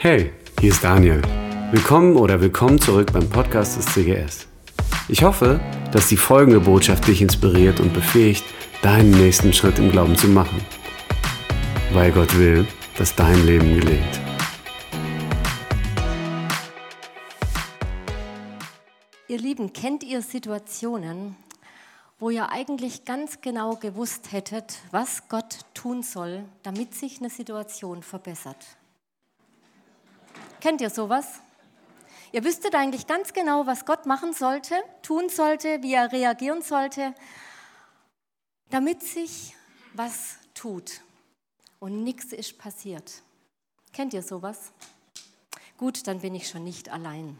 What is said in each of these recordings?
Hey, hier ist Daniel. Willkommen oder willkommen zurück beim Podcast des CGS. Ich hoffe, dass die folgende Botschaft dich inspiriert und befähigt, deinen nächsten Schritt im Glauben zu machen. Weil Gott will, dass dein Leben gelingt. Ihr Lieben, kennt ihr Situationen, wo ihr eigentlich ganz genau gewusst hättet, was Gott tun soll, damit sich eine Situation verbessert? Kennt ihr sowas? Ihr wüsstet eigentlich ganz genau, was Gott machen sollte, tun sollte, wie er reagieren sollte, damit sich was tut und nichts ist passiert. Kennt ihr sowas? Gut, dann bin ich schon nicht allein.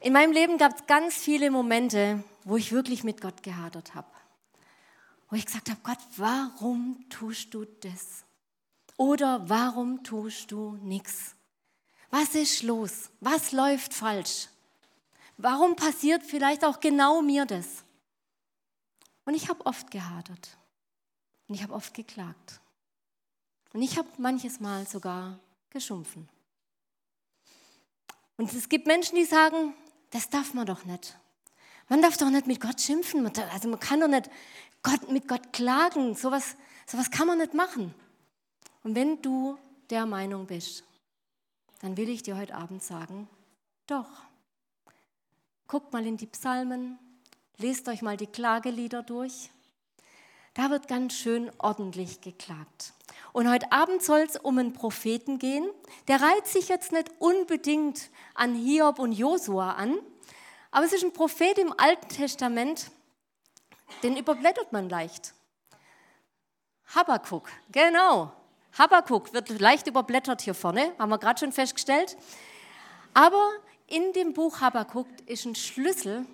In meinem Leben gab es ganz viele Momente, wo ich wirklich mit Gott gehadert habe. Wo ich gesagt habe, Gott, warum tust du das? Oder warum tust du nichts? Was ist los? Was läuft falsch? Warum passiert vielleicht auch genau mir das? Und ich habe oft gehadert. Und ich habe oft geklagt. Und ich habe manches Mal sogar geschumpfen. Und es gibt Menschen, die sagen, das darf man doch nicht. Man darf doch nicht mit Gott schimpfen. Also man kann doch nicht Gott, mit Gott klagen. Sowas, sowas kann man nicht machen. Und wenn du der Meinung bist, dann will ich dir heute Abend sagen, doch. Guckt mal in die Psalmen, lest euch mal die Klagelieder durch. Da wird ganz schön ordentlich geklagt. Und heute Abend soll es um einen Propheten gehen. Der reiht sich jetzt nicht unbedingt an Hiob und Josua an, aber es ist ein Prophet im Alten Testament, den überblättert man leicht. Habakuk, genau. Habakuk wird leicht überblättert hier vorne, haben wir gerade schon festgestellt. Aber in dem Buch Habakuk ist ein Schlüssel,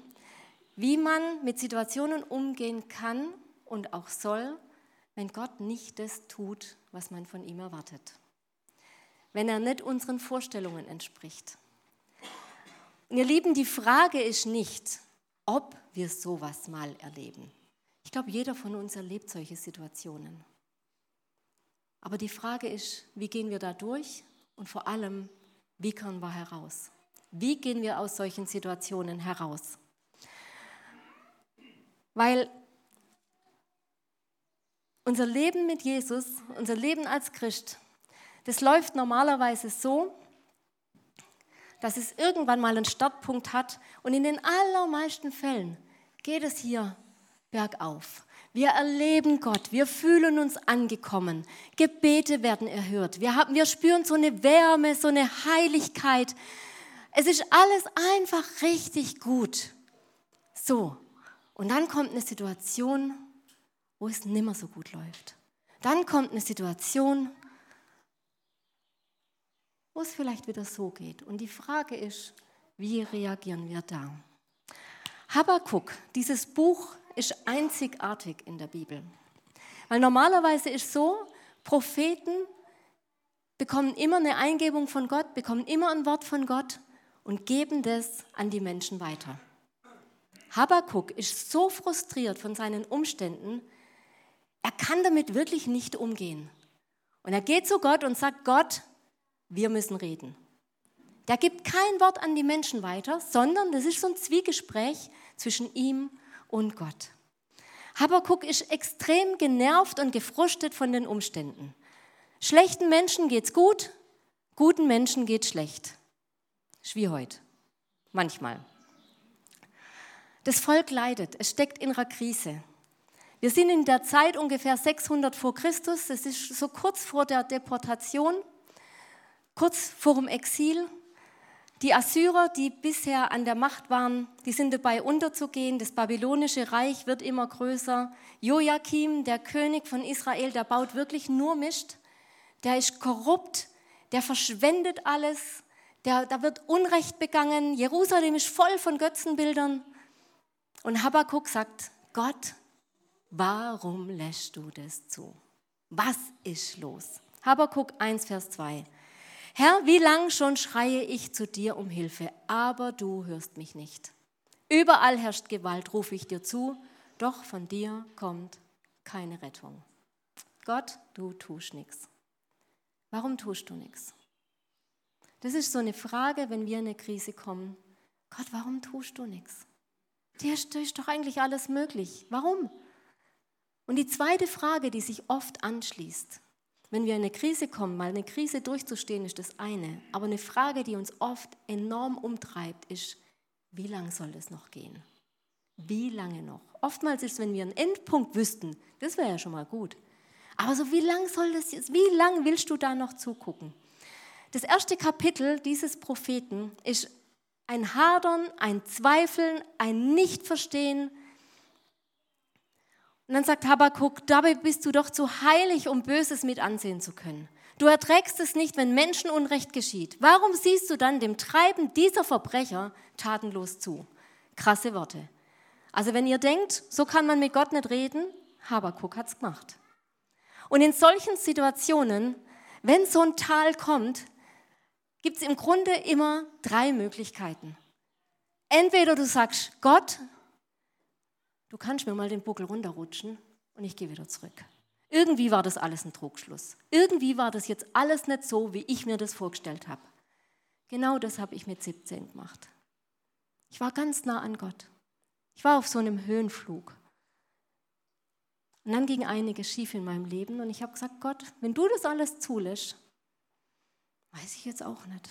wie man mit Situationen umgehen kann und auch soll, wenn Gott nicht das tut, was man von ihm erwartet. Wenn er nicht unseren Vorstellungen entspricht. Und ihr Lieben, die Frage ist nicht, ob wir sowas mal erleben. Ich glaube, jeder von uns erlebt solche Situationen. Aber die Frage ist, wie gehen wir da durch und vor allem, wie kommen wir heraus? Wie gehen wir aus solchen Situationen heraus? Weil unser Leben mit Jesus, unser Leben als Christ, das läuft normalerweise so, dass es irgendwann mal einen Startpunkt hat und in den allermeisten Fällen geht es hier bergauf. Wir erleben Gott, wir fühlen uns angekommen, Gebete werden erhört, wir, haben, wir spüren so eine Wärme, so eine Heiligkeit. Es ist alles einfach richtig gut. So, und dann kommt eine Situation, wo es nimmer so gut läuft. Dann kommt eine Situation, wo es vielleicht wieder so geht. Und die Frage ist, wie reagieren wir da? Habakkuk, dieses Buch ist einzigartig in der Bibel. Weil normalerweise ist so, Propheten bekommen immer eine Eingebung von Gott, bekommen immer ein Wort von Gott und geben das an die Menschen weiter. Habakkuk ist so frustriert von seinen Umständen, er kann damit wirklich nicht umgehen. Und er geht zu Gott und sagt, Gott, wir müssen reden. Der gibt kein Wort an die Menschen weiter, sondern das ist so ein Zwiegespräch zwischen ihm und Gott. Habakuk ist extrem genervt und gefrustet von den Umständen. Schlechten Menschen geht's gut, guten Menschen geht's schlecht. Wie heute. Manchmal. Das Volk leidet, es steckt in einer Krise. Wir sind in der Zeit ungefähr 600 vor Christus, das ist so kurz vor der Deportation, kurz vor dem Exil. Die Assyrer, die bisher an der Macht waren, die sind dabei unterzugehen. Das babylonische Reich wird immer größer. Joachim, der König von Israel, der baut wirklich nur Mist. Der ist korrupt, der verschwendet alles, der, da wird Unrecht begangen. Jerusalem ist voll von Götzenbildern. Und Habakkuk sagt, Gott, warum lässt du das zu? Was ist los? Habakkuk 1, Vers 2. Herr, wie lang schon schreie ich zu dir um Hilfe, aber du hörst mich nicht. Überall herrscht Gewalt, rufe ich dir zu, doch von dir kommt keine Rettung. Gott, du tust nichts. Warum tust du nichts? Das ist so eine Frage, wenn wir in eine Krise kommen. Gott, warum tust du nichts? Dir ist doch eigentlich alles möglich. Warum? Und die zweite Frage, die sich oft anschließt, wenn wir in eine Krise kommen, mal eine Krise durchzustehen, ist das eine. Aber eine Frage, die uns oft enorm umtreibt, ist, wie lange soll das noch gehen? Wie lange noch? Oftmals ist wenn wir einen Endpunkt wüssten, das wäre ja schon mal gut. Aber so wie lange soll das jetzt, wie lange willst du da noch zugucken? Das erste Kapitel dieses Propheten ist ein Hadern, ein Zweifeln, ein Nichtverstehen. Und dann sagt Habakkuk, dabei bist du doch zu heilig, um Böses mit ansehen zu können. Du erträgst es nicht, wenn Menschenunrecht geschieht. Warum siehst du dann dem Treiben dieser Verbrecher tatenlos zu? Krasse Worte. Also wenn ihr denkt, so kann man mit Gott nicht reden, Habakkuk hat es gemacht. Und in solchen Situationen, wenn so ein Tal kommt, gibt es im Grunde immer drei Möglichkeiten. Entweder du sagst, Gott, du kannst mir mal den Buckel runterrutschen und ich gehe wieder zurück. Irgendwie war das alles ein Trugschluss. Irgendwie war das jetzt alles nicht so, wie ich mir das vorgestellt habe. Genau das habe ich mit 17 gemacht. Ich war ganz nah an Gott. Ich war auf so einem Höhenflug. Und dann ging einiges schief in meinem Leben und ich habe gesagt, Gott, wenn du das alles zulässt, weiß ich jetzt auch nicht.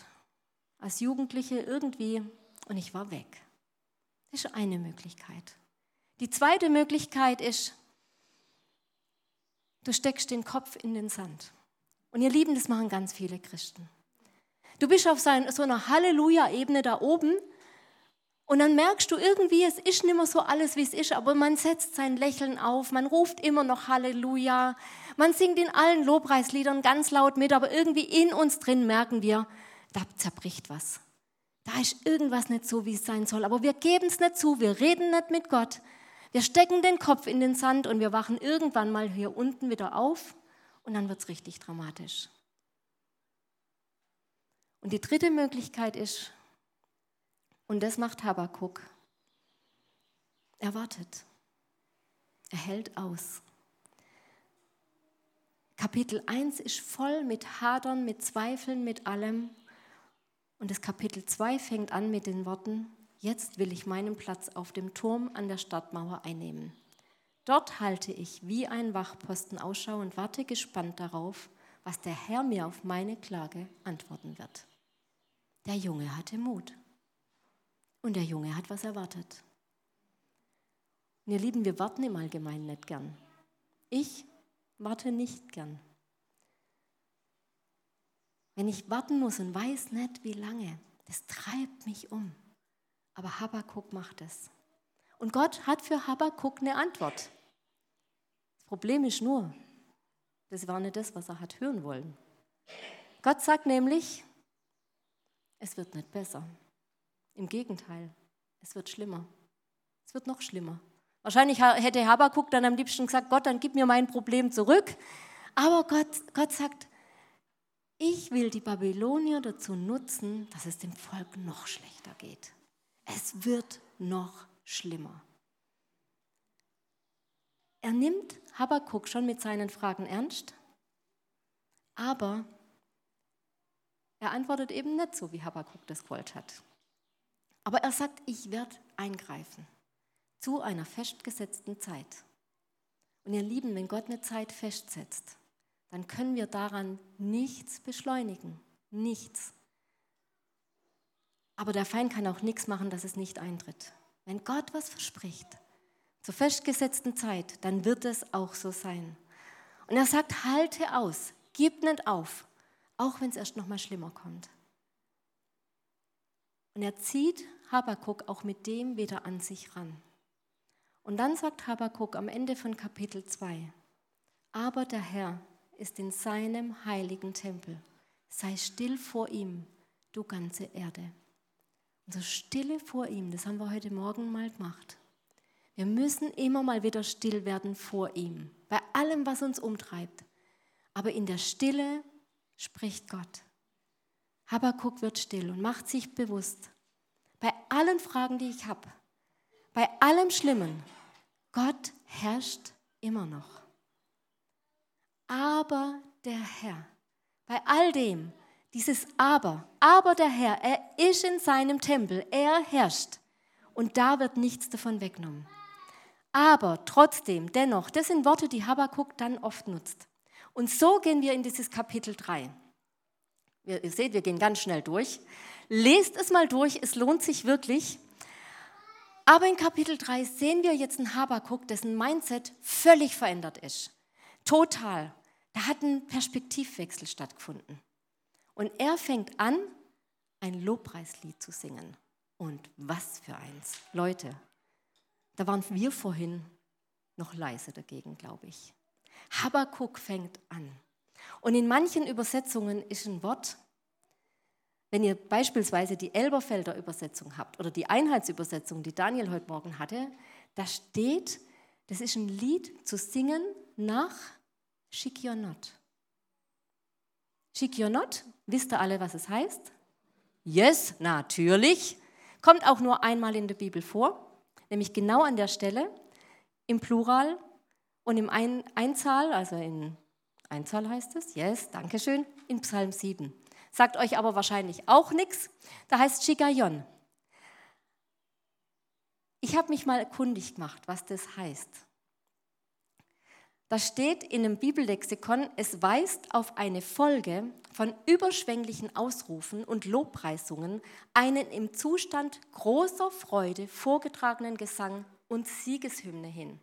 Als Jugendliche irgendwie und ich war weg. Das ist eine Möglichkeit. Die zweite Möglichkeit ist, du steckst den Kopf in den Sand. Und ihr Lieben, das machen ganz viele Christen. Du bist auf so einer Halleluja-Ebene da oben und dann merkst du irgendwie, es ist nicht mehr so alles, wie es ist, aber man setzt sein Lächeln auf, man ruft immer noch Halleluja, man singt in allen Lobpreisliedern ganz laut mit, aber irgendwie in uns drin merken wir, da zerbricht was. Da ist irgendwas nicht so, wie es sein soll, aber wir geben es nicht zu, wir reden nicht mit Gott. Wir stecken den Kopf in den Sand und wir wachen irgendwann mal hier unten wieder auf und dann wird es richtig dramatisch. Und die dritte Möglichkeit ist, und das macht Habakuk. Er wartet. Er hält aus. Kapitel 1 ist voll mit Hadern, mit Zweifeln, mit allem. Und das Kapitel 2 fängt an mit den Worten, jetzt will ich meinen Platz auf dem Turm an der Stadtmauer einnehmen. Dort halte ich wie ein Wachposten Ausschau und warte gespannt darauf, was der Herr mir auf meine Klage antworten wird. Der Junge hatte Mut. Und der Junge hat was erwartet. Und ihr Lieben, wir warten im Allgemeinen nicht gern. Ich warte nicht gern. Wenn ich warten muss und weiß nicht, wie lange, das treibt mich um. Aber Habakkuk macht es. Und Gott hat für Habakkuk eine Antwort. Das Problem ist nur, das war nicht das, was er hat hören wollen. Gott sagt nämlich, es wird nicht besser. Im Gegenteil, es wird schlimmer. Es wird noch schlimmer. Wahrscheinlich hätte Habakuk dann am liebsten gesagt, Gott, dann gib mir mein Problem zurück. Aber Gott, Gott sagt, ich will die Babylonier dazu nutzen, dass es dem Volk noch schlechter geht. Es wird noch schlimmer. Er nimmt Habakuk schon mit seinen Fragen ernst, aber er antwortet eben nicht so, wie Habakuk das gewollt hat. Aber er sagt, ich werde eingreifen zu einer festgesetzten Zeit. Und ihr Lieben, wenn Gott eine Zeit festsetzt, dann können wir daran nichts beschleunigen. Nichts. Aber der Feind kann auch nichts machen, dass es nicht eintritt. Wenn Gott was verspricht, zur festgesetzten Zeit, dann wird es auch so sein. Und er sagt, halte aus, gib nicht auf, auch wenn es erst noch mal schlimmer kommt. Und er zieht Habakuk auch mit dem wieder an sich ran. Und dann sagt Habakuk am Ende von Kapitel 2, aber der Herr ist in seinem heiligen Tempel. Sei still vor ihm, du ganze Erde. Und so Stille vor ihm, das haben wir heute Morgen mal gemacht. Wir müssen immer mal wieder still werden vor ihm, bei allem, was uns umtreibt. Aber in der Stille spricht Gott. Habakuk wird still und macht sich bewusst, bei allen Fragen, die ich habe, bei allem Schlimmen, Gott herrscht immer noch. Aber der Herr, bei all dem, Dieses Aber, aber der Herr, er ist in seinem Tempel, er herrscht und da wird nichts davon weggenommen. Aber trotzdem, dennoch, das sind Worte, die Habakkuk dann oft nutzt. Und so gehen wir in dieses Kapitel 3. Ihr seht, wir gehen ganz schnell durch. Lest es mal durch, es lohnt sich wirklich. Aber in Kapitel 3 sehen wir jetzt einen Habakuk, dessen Mindset völlig verändert ist. Total. Da hat ein Perspektivwechsel stattgefunden. Und er fängt an, ein Lobpreislied zu singen. Und was für eins. Leute, da waren wir vorhin noch leise dagegen, glaube ich. Habakuk fängt an. Und in manchen Übersetzungen ist ein Wort, wenn ihr beispielsweise die Elberfelder Übersetzung habt oder die Einheitsübersetzung, die Daniel heute Morgen hatte, da steht, das ist ein Lied zu singen nach Shikionot. Shikionot, wisst ihr alle, was es heißt? Yes, natürlich. Kommt auch nur einmal in der Bibel vor, nämlich genau an der Stelle im Plural und im Ein Einzahl, also in Einzahl heißt es, yes, danke schön, in Psalm 7. Sagt euch aber wahrscheinlich auch nichts. Da heißt Shigayon. Ich habe mich mal kundig gemacht, was das heißt. Da steht in einem Bibellexikon, es weist auf eine Folge von überschwänglichen Ausrufen und Lobpreisungen, einen im Zustand großer Freude vorgetragenen Gesang und Siegeshymne hin.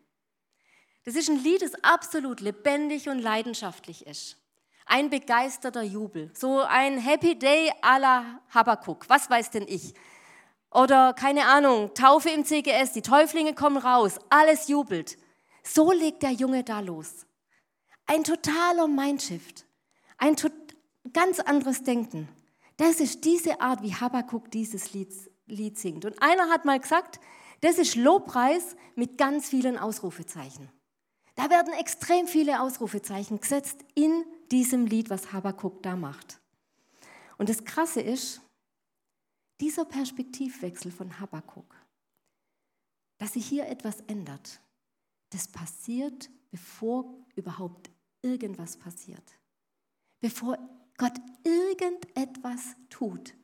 Das ist ein Lied, das absolut lebendig und leidenschaftlich ist. Ein begeisterter Jubel. So ein Happy Day à la Habakkuk. Was weiß denn ich? Oder keine Ahnung, Taufe im CGS, die Täuflinge kommen raus, alles jubelt. So legt der Junge da los. Ein totaler Mindshift. Ein to ganz anderes Denken. Das ist diese Art, wie Habakkuk dieses Lied, Lied singt. Und einer hat mal gesagt, das ist Lobpreis mit ganz vielen Ausrufezeichen. Da werden extrem viele Ausrufezeichen gesetzt in diesem Lied, was Habakkuk da macht. Und das Krasse ist, dieser Perspektivwechsel von Habakkuk, dass sich hier etwas ändert, das passiert, bevor überhaupt irgendwas passiert. Bevor Gott irgendetwas tut,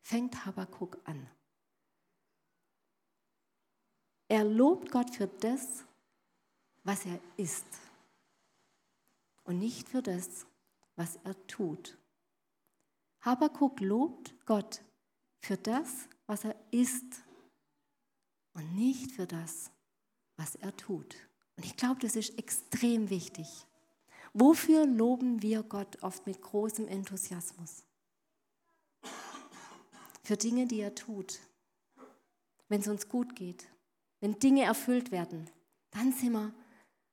fängt Habakkuk an. Er lobt Gott für das, was er ist und nicht für das, was er tut. Habakuk lobt Gott für das, was er ist und nicht für das, was er tut. Und ich glaube, das ist extrem wichtig. Wofür loben wir Gott oft mit großem Enthusiasmus? Für Dinge, die er tut. Wenn es uns gut geht, wenn Dinge erfüllt werden, dann sind wir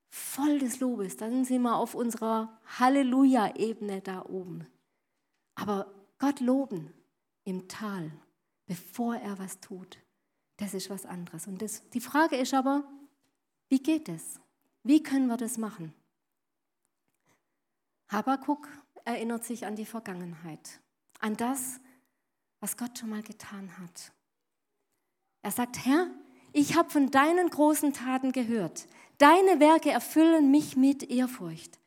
voll des Lobes, dann sind wir auf unserer Halleluja-Ebene da oben. Aber Gott loben im Tal, bevor er was tut, das ist was anderes. Und das, die Frage ist aber, wie geht es? Wie können wir das machen? Habakuk erinnert sich an die Vergangenheit, an das, was Gott schon mal getan hat. Er sagt, Herr, ich habe von deinen großen Taten gehört. Deine Werke erfüllen mich mit Ehrfurcht.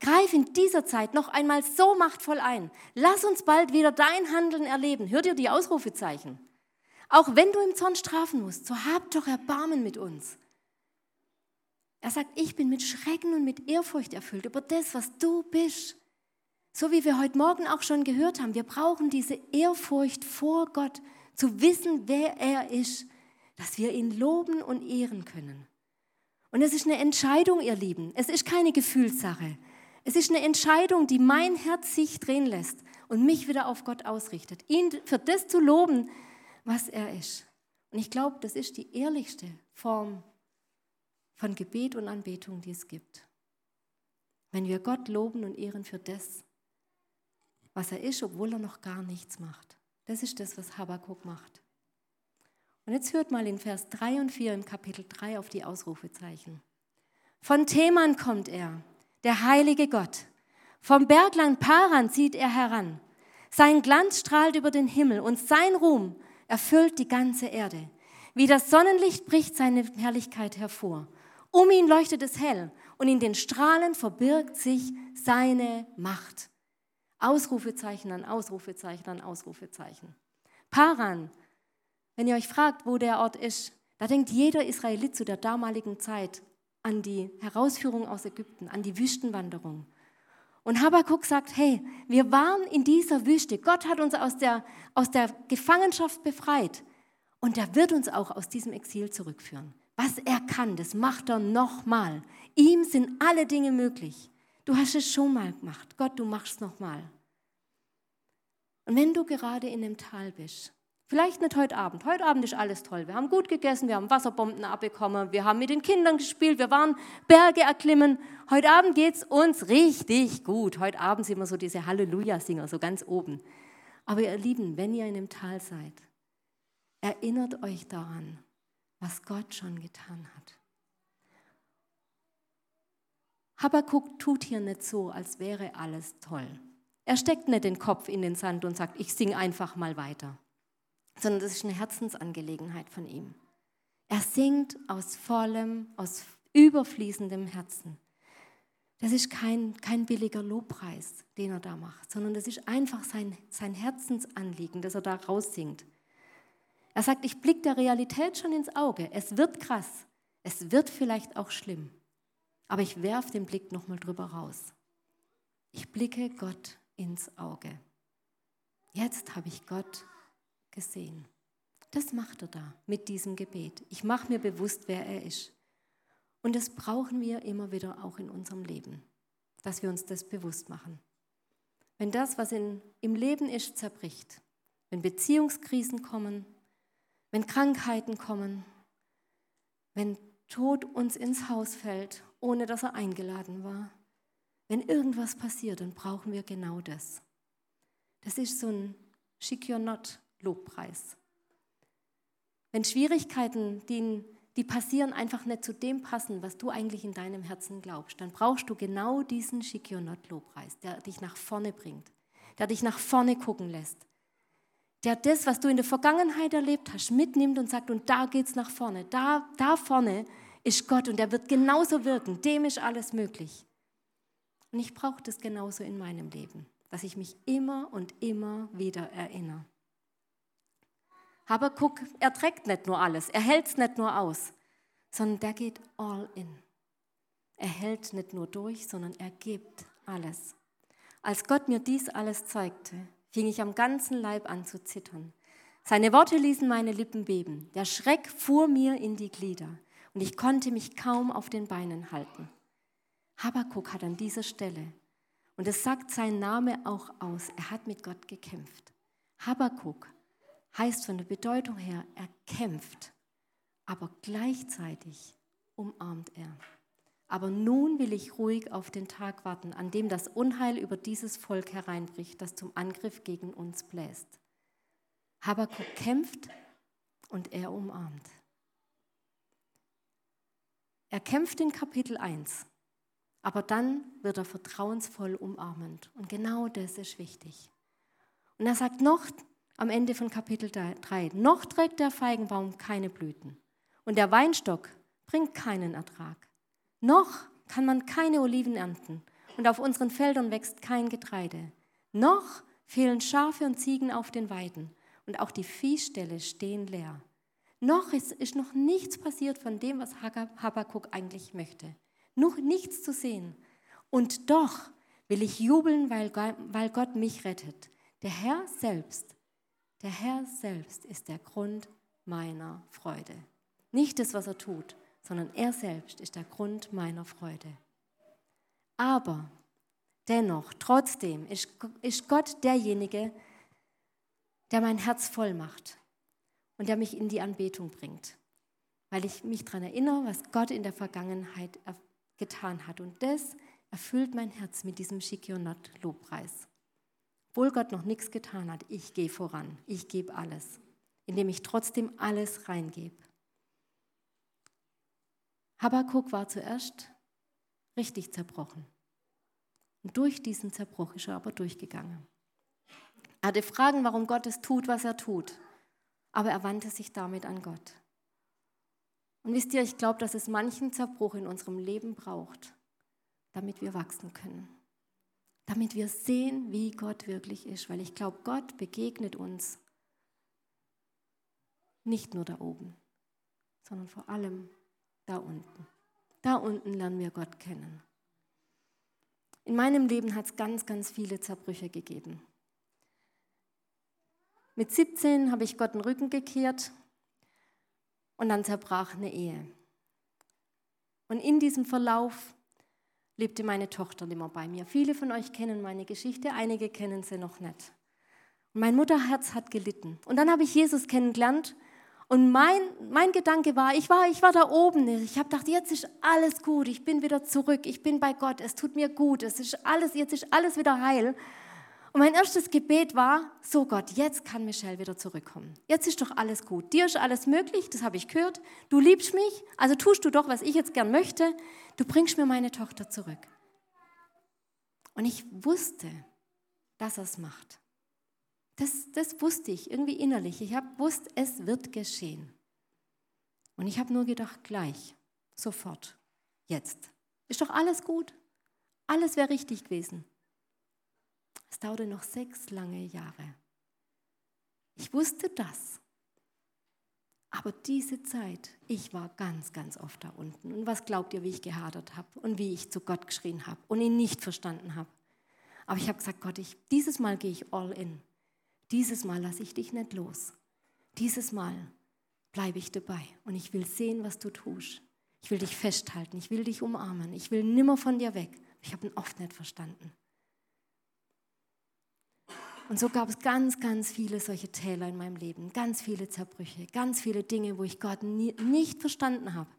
Greif in dieser Zeit noch einmal so machtvoll ein. Lass uns bald wieder dein Handeln erleben. Hört ihr die Ausrufezeichen? Auch wenn du im Zorn strafen musst, so hab doch Erbarmen mit uns. Er sagt, ich bin mit Schrecken und mit Ehrfurcht erfüllt über das, was du bist. So wie wir heute Morgen auch schon gehört haben, wir brauchen diese Ehrfurcht vor Gott, zu wissen, wer er ist, dass wir ihn loben und ehren können. Und es ist eine Entscheidung, ihr Lieben. Es ist keine Gefühlssache. Es ist eine Entscheidung, die mein Herz sich drehen lässt und mich wieder auf Gott ausrichtet. Ihn für das zu loben, was er ist. Und ich glaube, das ist die ehrlichste Form von Gebet und Anbetung, die es gibt. Wenn wir Gott loben und ehren für das, was er ist, obwohl er noch gar nichts macht. Das ist das, was Habakkuk macht. Und jetzt hört mal in Vers 3 und 4 im Kapitel 3 auf die Ausrufezeichen. Von Theman kommt er, der heilige Gott. Vom Bergland Paran zieht er heran. Sein Glanz strahlt über den Himmel und sein Ruhm erfüllt die ganze Erde. Wie das Sonnenlicht bricht seine Herrlichkeit hervor. Um ihn leuchtet es hell und in den Strahlen verbirgt sich seine Macht. Ausrufezeichen an Ausrufezeichen an Ausrufezeichen. Paran, wenn ihr euch fragt, wo der Ort ist, da denkt jeder Israelit zu der damaligen Zeit an die Herausführung aus Ägypten, an die Wüstenwanderung. Und Habakkuk sagt, hey, wir waren in dieser Wüste. Gott hat uns aus der, aus der Gefangenschaft befreit. Und er wird uns auch aus diesem Exil zurückführen. Was er kann, das macht er nochmal. Ihm sind alle Dinge möglich. Du hast es schon mal gemacht. Gott, du machst es nochmal. Und wenn du gerade in dem Tal bist, vielleicht nicht heute Abend, heute Abend ist alles toll. Wir haben gut gegessen, wir haben Wasserbomben abbekommen, wir haben mit den Kindern gespielt, wir waren Berge erklimmen. Heute Abend geht es uns richtig gut. Heute Abend sind wir so diese Halleluja-Singer, so ganz oben. Aber ihr Lieben, wenn ihr in dem Tal seid, erinnert euch daran, was Gott schon getan hat. Habakkuk tut hier nicht so, als wäre alles toll. Er steckt nicht den Kopf in den Sand und sagt, ich singe einfach mal weiter, sondern das ist eine Herzensangelegenheit von ihm. Er singt aus vollem, aus überfließendem Herzen. Das ist kein, kein billiger Lobpreis, den er da macht, sondern das ist einfach sein, sein Herzensanliegen, das er da raussingt. Er sagt, ich blicke der Realität schon ins Auge. Es wird krass. Es wird vielleicht auch schlimm. Aber ich werfe den Blick nochmal drüber raus. Ich blicke Gott ins Auge. Jetzt habe ich Gott gesehen. Das macht er da mit diesem Gebet. Ich mache mir bewusst, wer er ist. Und das brauchen wir immer wieder auch in unserem Leben, dass wir uns das bewusst machen. Wenn das, was in, im Leben ist, zerbricht, wenn Beziehungskrisen kommen, wenn Krankheiten kommen, wenn Tod uns ins Haus fällt, ohne dass er eingeladen war. Wenn irgendwas passiert, dann brauchen wir genau das. Das ist so ein Schick Your Not Lobpreis. Wenn Schwierigkeiten, die, die passieren, einfach nicht zu dem passen, was du eigentlich in deinem Herzen glaubst, dann brauchst du genau diesen Schick Your Not Lobpreis, der dich nach vorne bringt, der dich nach vorne gucken lässt, der das, was du in der Vergangenheit erlebt hast, mitnimmt und sagt, und da geht es nach vorne. Da, da vorne ist Gott und er wird genauso wirken. Dem ist alles möglich. Und ich brauche das genauso in meinem Leben, dass ich mich immer und immer wieder erinnere. Aber guck, er trägt nicht nur alles, er hält es nicht nur aus, sondern der geht all in. Er hält nicht nur durch, sondern er gibt alles. Als Gott mir dies alles zeigte, fing ich am ganzen Leib an zu zittern. Seine Worte ließen meine Lippen beben. Der Schreck fuhr mir in die Glieder und ich konnte mich kaum auf den Beinen halten. Habakuk hat an dieser Stelle, und es sagt sein Name auch aus, er hat mit Gott gekämpft. Habakuk heißt von der Bedeutung her, er kämpft, aber gleichzeitig umarmt er. Aber nun will ich ruhig auf den Tag warten, an dem das Unheil über dieses Volk hereinbricht, das zum Angriff gegen uns bläst. Habakuk kämpft und er umarmt. Er kämpft in Kapitel 1, aber dann wird er vertrauensvoll umarmend. Und genau das ist wichtig. Und er sagt noch am Ende von Kapitel 3, noch trägt der Feigenbaum keine Blüten und der Weinstock bringt keinen Ertrag. Noch kann man keine Oliven ernten und auf unseren Feldern wächst kein Getreide. Noch fehlen Schafe und Ziegen auf den Weiden und auch die Viehställe stehen leer. Noch ist, ist noch nichts passiert von dem, was Habakkuk eigentlich möchte. Noch nichts zu sehen. Und doch will ich jubeln, weil, weil Gott mich rettet. Der Herr selbst, der Herr selbst ist der Grund meiner Freude. Nicht das, was er tut, sondern er selbst ist der Grund meiner Freude. Aber dennoch, trotzdem ist Gott derjenige, der mein Herz voll macht und der mich in die Anbetung bringt, weil ich mich daran erinnere, was Gott in der Vergangenheit getan hat. Und das erfüllt mein Herz mit diesem Shikionot-Lobpreis. Obwohl Gott noch nichts getan hat, ich gehe voran, ich gebe alles, indem ich trotzdem alles reingebe. Habakkuk war zuerst richtig zerbrochen. Und durch diesen Zerbruch ist er aber durchgegangen. Er hatte Fragen, warum Gott es tut, was er tut. Aber er wandte sich damit an Gott. Und wisst ihr, ich glaube, dass es manchen Zerbruch in unserem Leben braucht, damit wir wachsen können. damit wir sehen, wie Gott wirklich ist. Weil ich glaube, Gott begegnet uns nicht nur da oben, sondern vor allem da unten. Da unten lernen wir Gott kennen. In meinem Leben hat es ganz, ganz viele Zerbrüche gegeben. Mit 17 habe ich Gott den Rücken gekehrt und dann zerbrach eine Ehe. Und in diesem Verlauf lebte meine Tochter immer bei mir. Viele von euch kennen meine Geschichte, einige kennen sie noch nicht. Mein Mutterherz hat gelitten. Und dann habe ich Jesus kennengelernt und mein, mein Gedanke war, ich war, ich war da oben. Ich habe gedacht, jetzt ist alles gut, ich bin wieder zurück, ich bin bei Gott, es tut mir gut, es ist alles, jetzt ist alles wieder heil. Und mein erstes Gebet war, so Gott, jetzt kann Michelle wieder zurückkommen. Jetzt ist doch alles gut. Dir ist alles möglich, das habe ich gehört. Du liebst mich, also tust du doch, was ich jetzt gern möchte. Du bringst mir meine Tochter zurück. Und ich wusste, dass er es macht. Das, das wusste ich irgendwie innerlich. Ich habe gewusst, es wird geschehen. Und ich habe nur gedacht, gleich, sofort, jetzt. Ist doch alles gut. Alles wäre richtig gewesen. Es dauerte noch sechs lange Jahre. Ich wusste das. Aber diese Zeit, ich war ganz, ganz oft da unten. Und was glaubt ihr, wie ich gehadert habe und wie ich zu Gott geschrien habe und ihn nicht verstanden habe? Aber ich habe gesagt, Gott, ich, dieses Mal gehe ich all in. Dieses Mal lasse ich dich nicht los. Dieses Mal bleibe ich dabei und ich will sehen, was du tust. Ich will dich festhalten, ich will dich umarmen, ich will nimmer von dir weg. Ich habe ihn oft nicht verstanden. Und so gab es ganz, ganz viele solche Täler in meinem Leben, ganz viele Zerbrüche, ganz viele Dinge, wo ich Gott nie, nicht verstanden habe.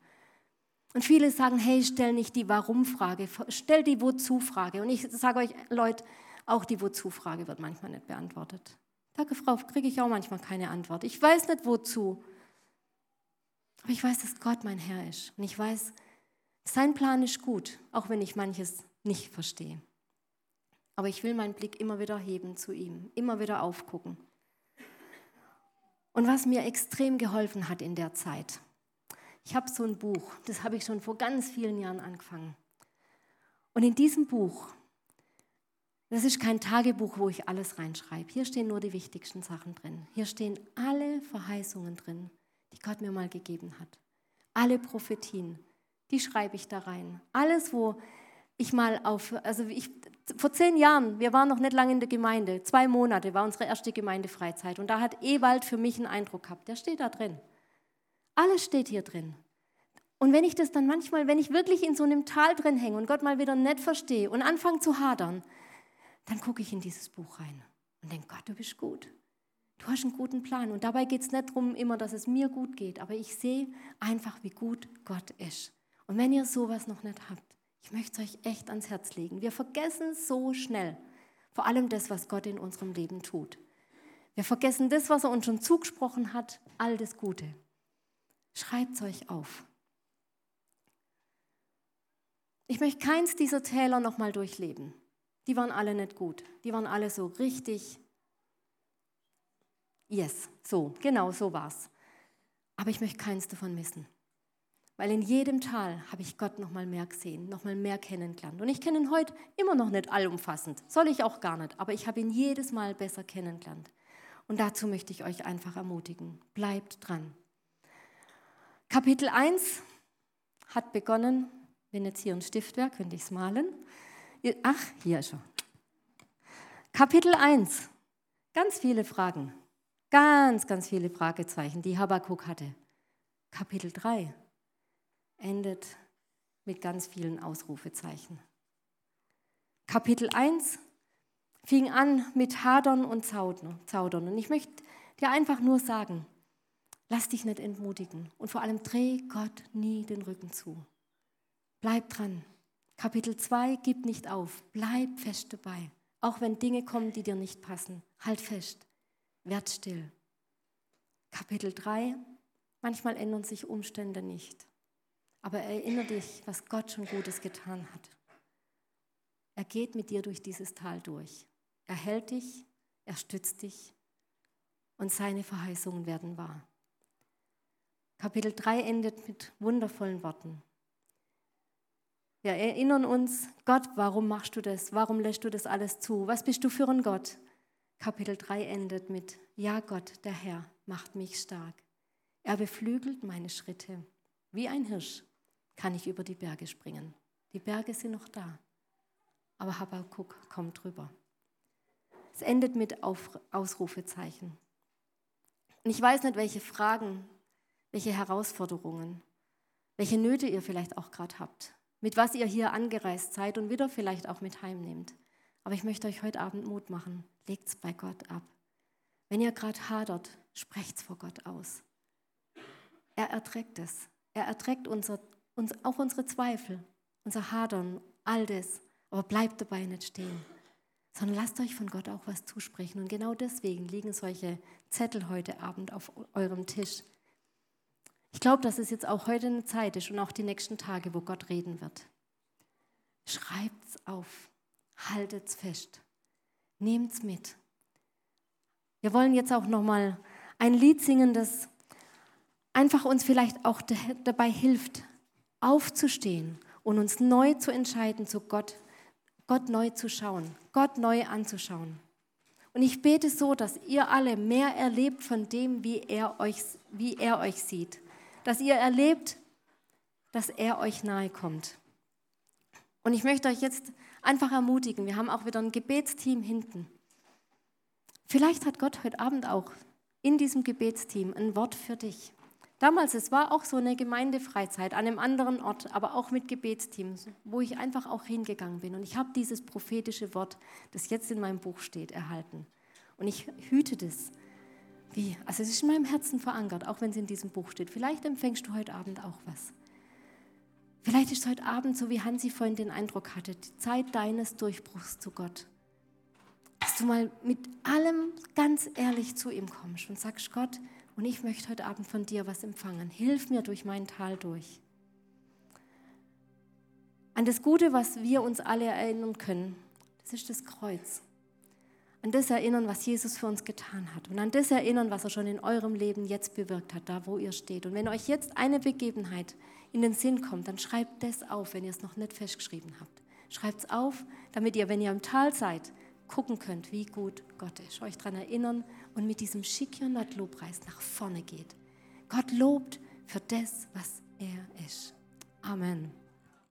Und viele sagen, hey, stell nicht die Warum-Frage, stell die Wozu-Frage. Und ich sage euch, Leute, auch die Wozu-Frage wird manchmal nicht beantwortet. Danke, Frau, kriege ich auch manchmal keine Antwort. Ich weiß nicht wozu. Aber ich weiß, dass Gott mein Herr ist. Und ich weiß, sein Plan ist gut, auch wenn ich manches nicht verstehe. Aber ich will meinen Blick immer wieder heben zu ihm, immer wieder aufgucken. Und was mir extrem geholfen hat in der Zeit, ich habe so ein Buch, das habe ich schon vor ganz vielen Jahren angefangen. Und in diesem Buch das ist kein Tagebuch, wo ich alles reinschreibe. Hier stehen nur die wichtigsten Sachen drin. Hier stehen alle Verheißungen drin, die Gott mir mal gegeben hat. Alle Prophetien, die schreibe ich da rein. Alles, wo ich mal auf, also ich, vor zehn Jahren, wir waren noch nicht lange in der Gemeinde, zwei Monate war unsere erste Gemeindefreizeit und da hat Ewald für mich einen Eindruck gehabt. Der steht da drin. Alles steht hier drin. Und wenn ich das dann manchmal, wenn ich wirklich in so einem Tal drin hänge und Gott mal wieder nicht verstehe und anfange zu hadern, dann gucke ich in dieses Buch rein und denke, Gott, du bist gut. Du hast einen guten Plan. Und dabei geht es nicht darum immer, dass es mir gut geht, aber ich sehe einfach, wie gut Gott ist. Und wenn ihr sowas noch nicht habt, ich möchte es euch echt ans Herz legen. Wir vergessen so schnell, vor allem das, was Gott in unserem Leben tut. Wir vergessen das, was er uns schon zugesprochen hat, all das Gute. Schreibt es euch auf. Ich möchte keins dieser Täler nochmal durchleben die waren alle nicht gut. Die waren alle so richtig, yes, so, genau so war's. Aber ich möchte keins davon missen. Weil in jedem Tal habe ich Gott noch mal mehr gesehen, noch mal mehr kennengelernt. Und ich kenne ihn heute immer noch nicht allumfassend. Soll ich auch gar nicht. Aber ich habe ihn jedes Mal besser kennengelernt. Und dazu möchte ich euch einfach ermutigen. Bleibt dran. Kapitel 1 hat begonnen, wenn jetzt hier ein Stift wäre, könnte ich es malen. Ach, hier schon. Kapitel 1. Ganz viele Fragen. Ganz, ganz viele Fragezeichen, die Habakkuk hatte. Kapitel 3 endet mit ganz vielen Ausrufezeichen. Kapitel 1 fing an mit Hadern und Zaudern. Und ich möchte dir einfach nur sagen, lass dich nicht entmutigen und vor allem dreh Gott nie den Rücken zu. Bleib dran. Kapitel 2, gib nicht auf, bleib fest dabei. Auch wenn Dinge kommen, die dir nicht passen, halt fest, werd still. Kapitel 3, manchmal ändern sich Umstände nicht. Aber erinnere dich, was Gott schon Gutes getan hat. Er geht mit dir durch dieses Tal durch. Er hält dich, er stützt dich und seine Verheißungen werden wahr. Kapitel 3 endet mit wundervollen Worten. Wir erinnern uns, Gott, warum machst du das? Warum lässt du das alles zu? Was bist du für ein Gott? Kapitel 3 endet mit, ja Gott, der Herr, macht mich stark. Er beflügelt meine Schritte. Wie ein Hirsch kann ich über die Berge springen. Die Berge sind noch da, aber Habakkuk kommt drüber. Es endet mit Auf Ausrufezeichen. Und ich weiß nicht, welche Fragen, welche Herausforderungen, welche Nöte ihr vielleicht auch gerade habt, mit was ihr hier angereist seid und wieder vielleicht auch mit heimnehmt. Aber ich möchte euch heute Abend Mut machen. Legt es bei Gott ab. Wenn ihr gerade hadert, sprecht es vor Gott aus. Er erträgt es. Er erträgt unser, uns, auch unsere Zweifel, unser Hadern, all das. Aber bleibt dabei nicht stehen, sondern lasst euch von Gott auch was zusprechen. Und genau deswegen liegen solche Zettel heute Abend auf eurem Tisch. Ich glaube, dass es jetzt auch heute eine Zeit ist und auch die nächsten Tage, wo Gott reden wird. Schreibt es auf, haltet es fest, nehmt es mit. Wir wollen jetzt auch noch mal ein Lied singen, das einfach uns vielleicht auch dabei hilft, aufzustehen und uns neu zu entscheiden, zu Gott, Gott neu zu schauen, Gott neu anzuschauen. Und ich bete so, dass ihr alle mehr erlebt von dem, wie er euch, wie er euch sieht. Dass ihr erlebt, dass er euch nahe kommt. Und ich möchte euch jetzt einfach ermutigen, wir haben auch wieder ein Gebetsteam hinten. Vielleicht hat Gott heute Abend auch in diesem Gebetsteam ein Wort für dich. Damals, es war auch so eine Gemeindefreizeit an einem anderen Ort, aber auch mit Gebetsteams, wo ich einfach auch hingegangen bin. Und ich habe dieses prophetische Wort, das jetzt in meinem Buch steht, erhalten. Und ich hüte das. Wie? Also es ist in meinem Herzen verankert, auch wenn es in diesem Buch steht. Vielleicht empfängst du heute Abend auch was. Vielleicht ist heute Abend so, wie Hansi vorhin den Eindruck hatte, die Zeit deines Durchbruchs zu Gott. Dass du mal mit allem ganz ehrlich zu ihm kommst und sagst, Gott, und ich möchte heute Abend von dir was empfangen. Hilf mir durch mein Tal durch. An das Gute, was wir uns alle erinnern können, das ist das Kreuz. An das erinnern, was Jesus für uns getan hat. Und an das erinnern, was er schon in eurem Leben jetzt bewirkt hat, da wo ihr steht. Und wenn euch jetzt eine Begebenheit in den Sinn kommt, dann schreibt das auf, wenn ihr es noch nicht festgeschrieben habt. Schreibt es auf, damit ihr, wenn ihr im Tal seid, gucken könnt, wie gut Gott ist. Euch daran erinnern und mit diesem Schickion-Lobpreis nach vorne geht. Gott lobt für das, was er ist. Amen.